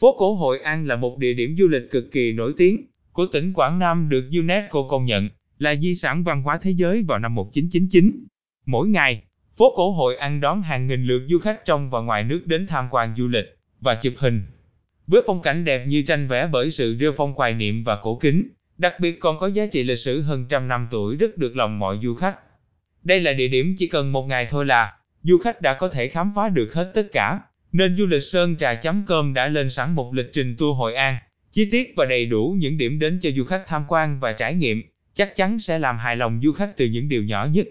Phố cổ Hội An là một địa điểm du lịch cực kỳ nổi tiếng của tỉnh Quảng Nam được UNESCO công nhận là di sản văn hóa thế giới vào năm 1999. Mỗi ngày, phố cổ Hội An đón hàng nghìn lượt du khách trong và ngoài nước đến tham quan du lịch và chụp hình. Với phong cảnh đẹp như tranh vẽ bởi sự rêu phong hoài niệm và cổ kính, đặc biệt còn có giá trị lịch sử hơn trăm năm tuổi rất được lòng mọi du khách. Đây là địa điểm chỉ cần một ngày thôi là du khách đã có thể khám phá được hết tất cả, nên du lịch Sơn Trà chấm cơm đã lên sẵn một lịch trình tour Hội An, chi tiết và đầy đủ những điểm đến cho du khách tham quan và trải nghiệm, chắc chắn sẽ làm hài lòng du khách từ những điều nhỏ nhất.